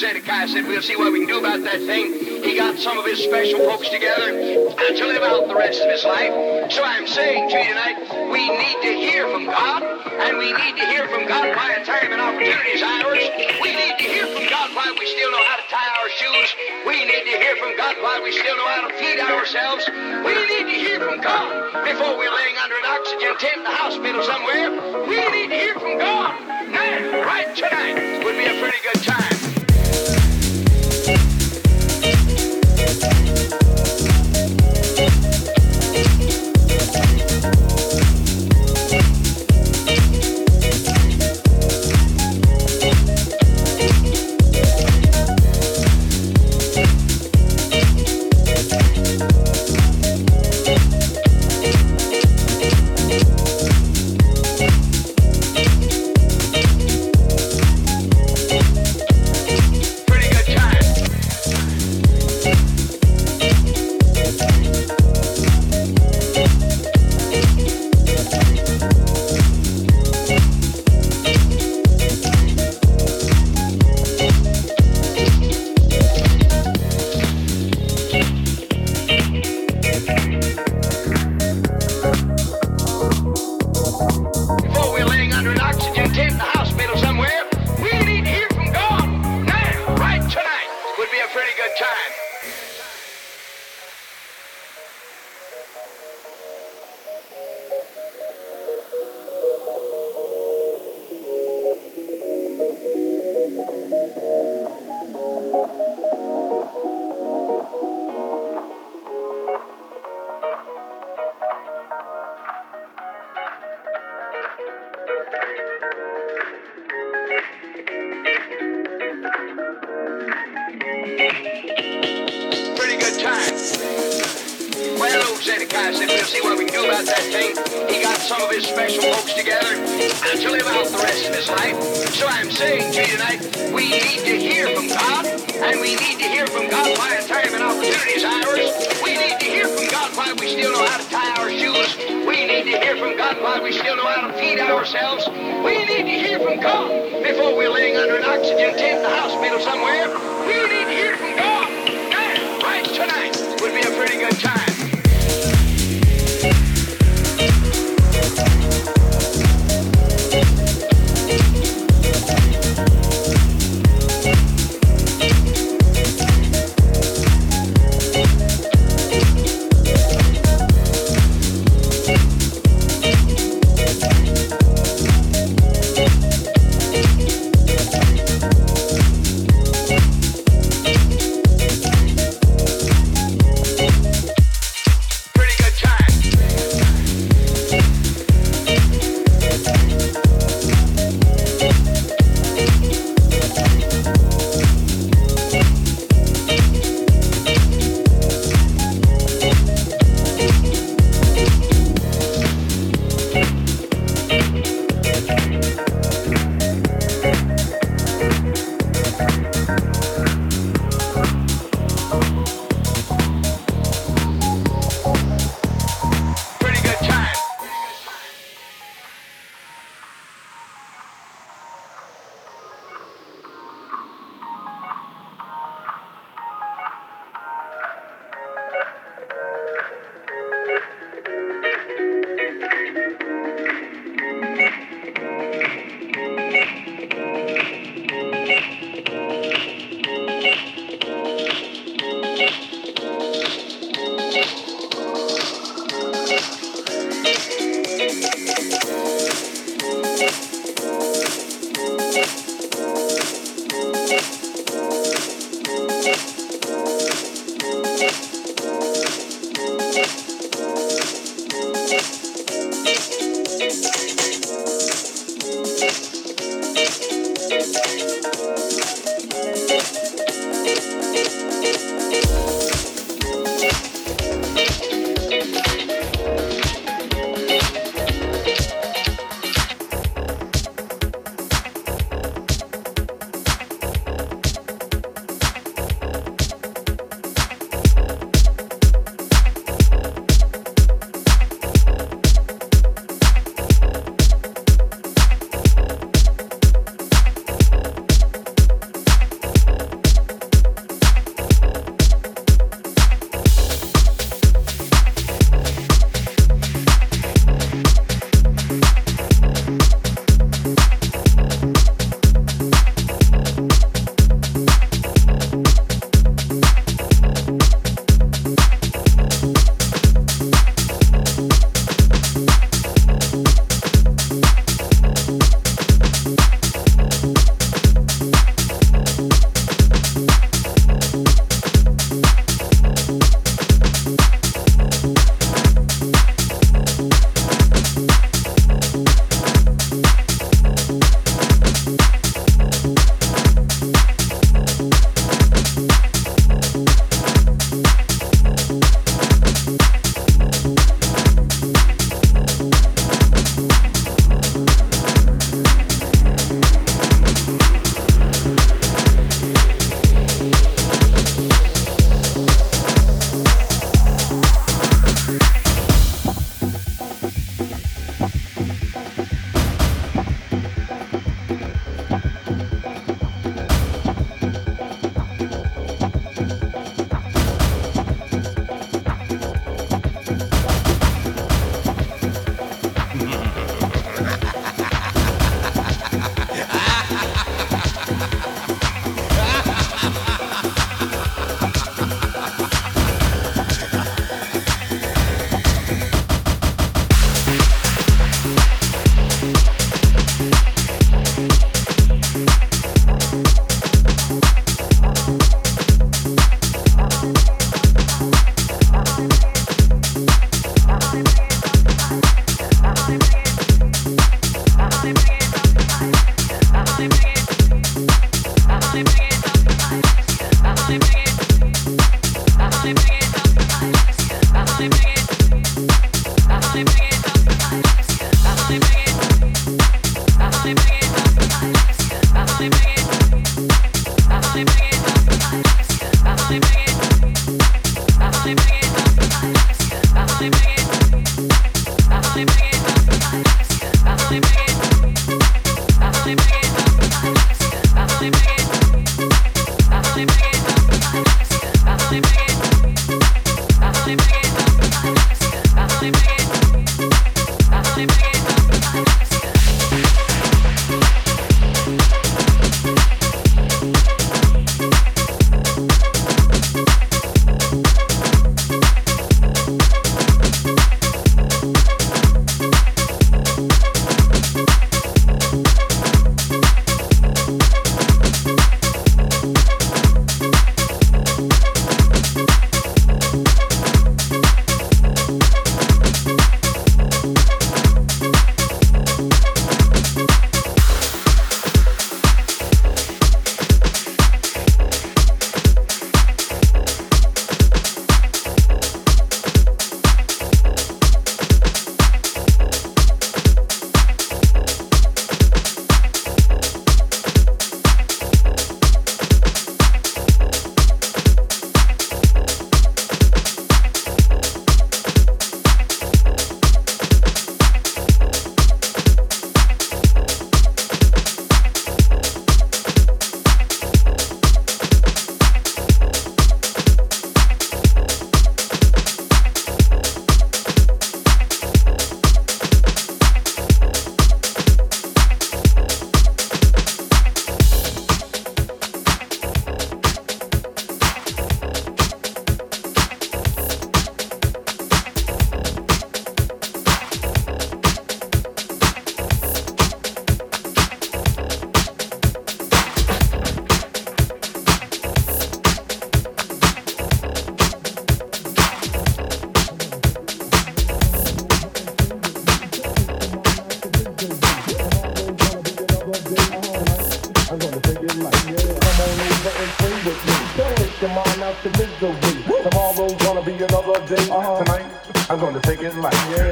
Zedekiah said, We'll see what we can do about that thing. He got some of his special folks together uh, to live out the rest of his life. So I'm saying to you tonight, we need to hear from God, and we need to hear from God by a time and opportunity is ours. We need to hear from God why we still know how to tie our shoes. We need to hear from God why we still know how to feed ourselves. We need to hear from God before we're laying under an oxygen tent in the hospital somewhere. We need to hear from God now, right tonight would be a pretty good time. We do about that thing. He got some of his special folks together and to live out the rest of his life. So I'm saying to you tonight, we need to hear from God, and we need to hear from God while a time and opportunity is ours. We need to hear from God while we still know how to tie our shoes. We need to hear from God why we still know how to feed ourselves. We need to hear from God before we're laying under an oxygen tent in the hospital somewhere. We need to hear from God now, right tonight. Would be a pretty good time.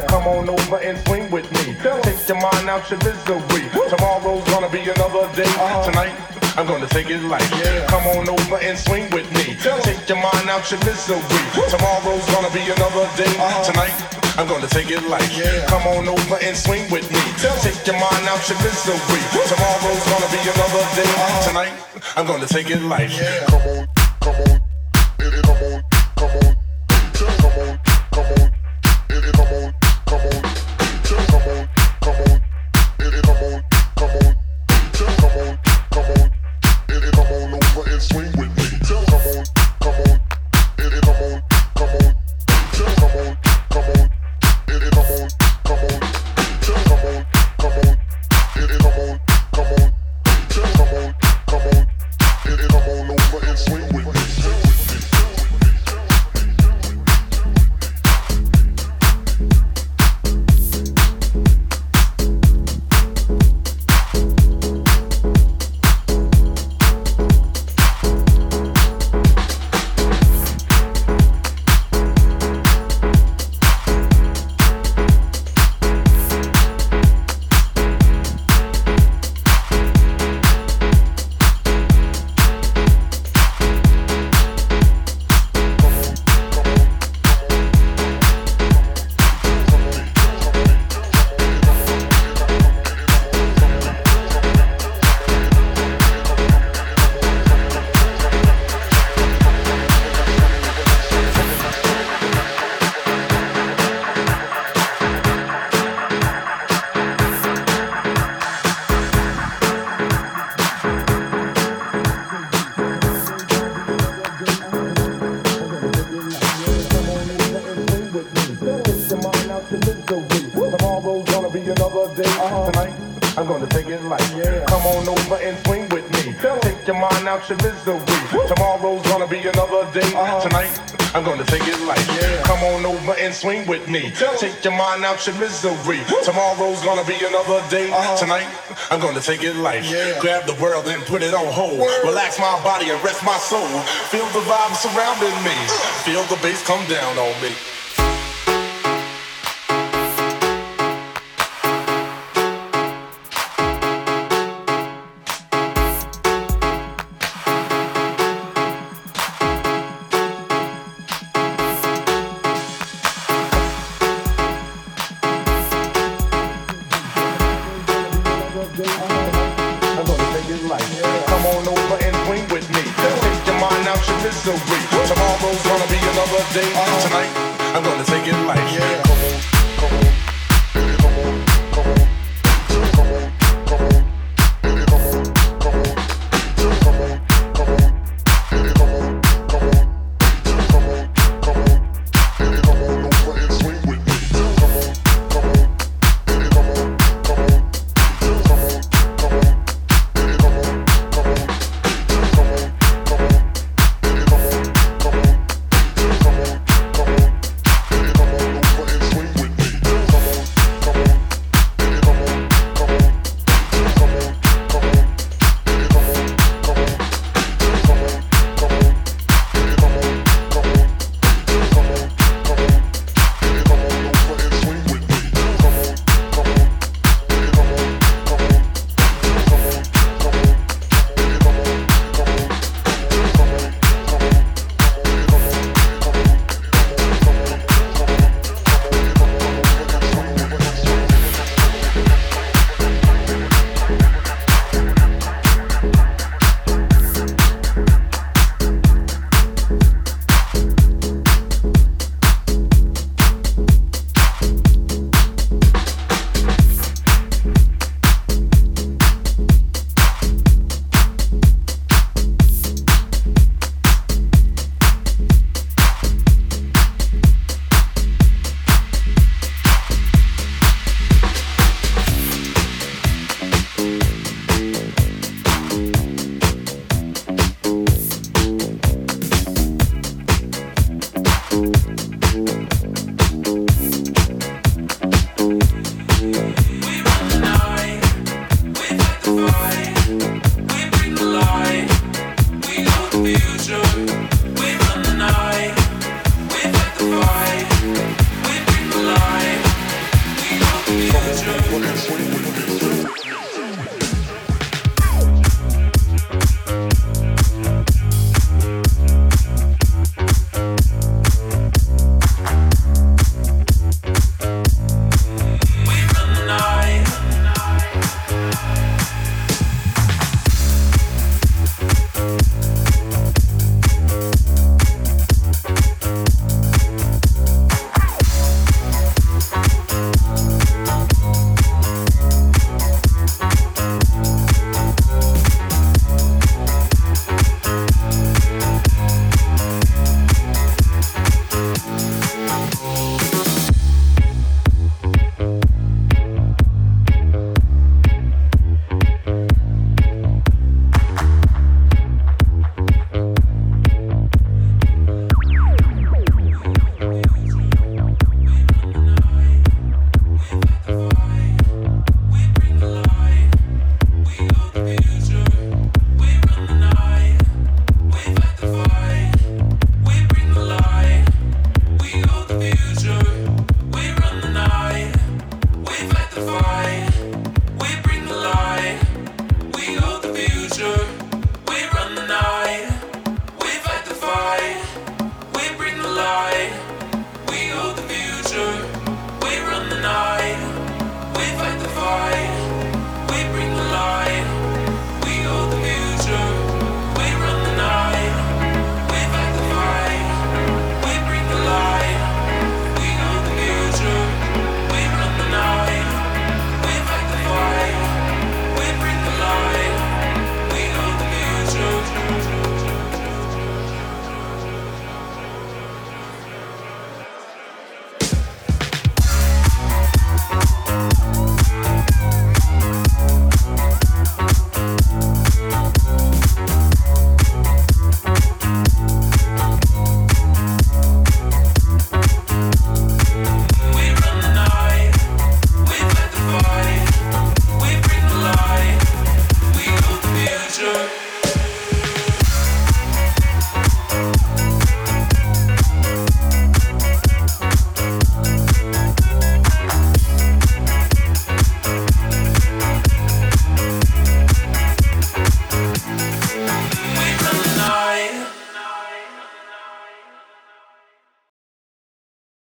Come on over and swing with me. Take your mind out your misery. Tomorrow's gonna be another day. Uh-huh. Tonight, I'm gonna take it light. Come on over and swing with me. Take your mind out your misery. Tomorrow's gonna be another day. Uh-huh. Tonight, I'm gonna take it light. Yeah. Come on over and swing with me. Take your mind out your misery. Tomorrow's gonna be another day. Uh-huh. Tonight, I'm gonna take it light. Yeah. Come on, come on, come on, come on. Take your mind out your misery. Tomorrow's gonna be another day. Tonight, I'm gonna take it light. Come on over and swing with me. Take your mind out your misery. Tomorrow's gonna be another day. Tonight, I'm gonna take it light. Grab the world and put it on hold. Relax my body and rest my soul. Feel the vibe surrounding me. Feel the bass come down on me.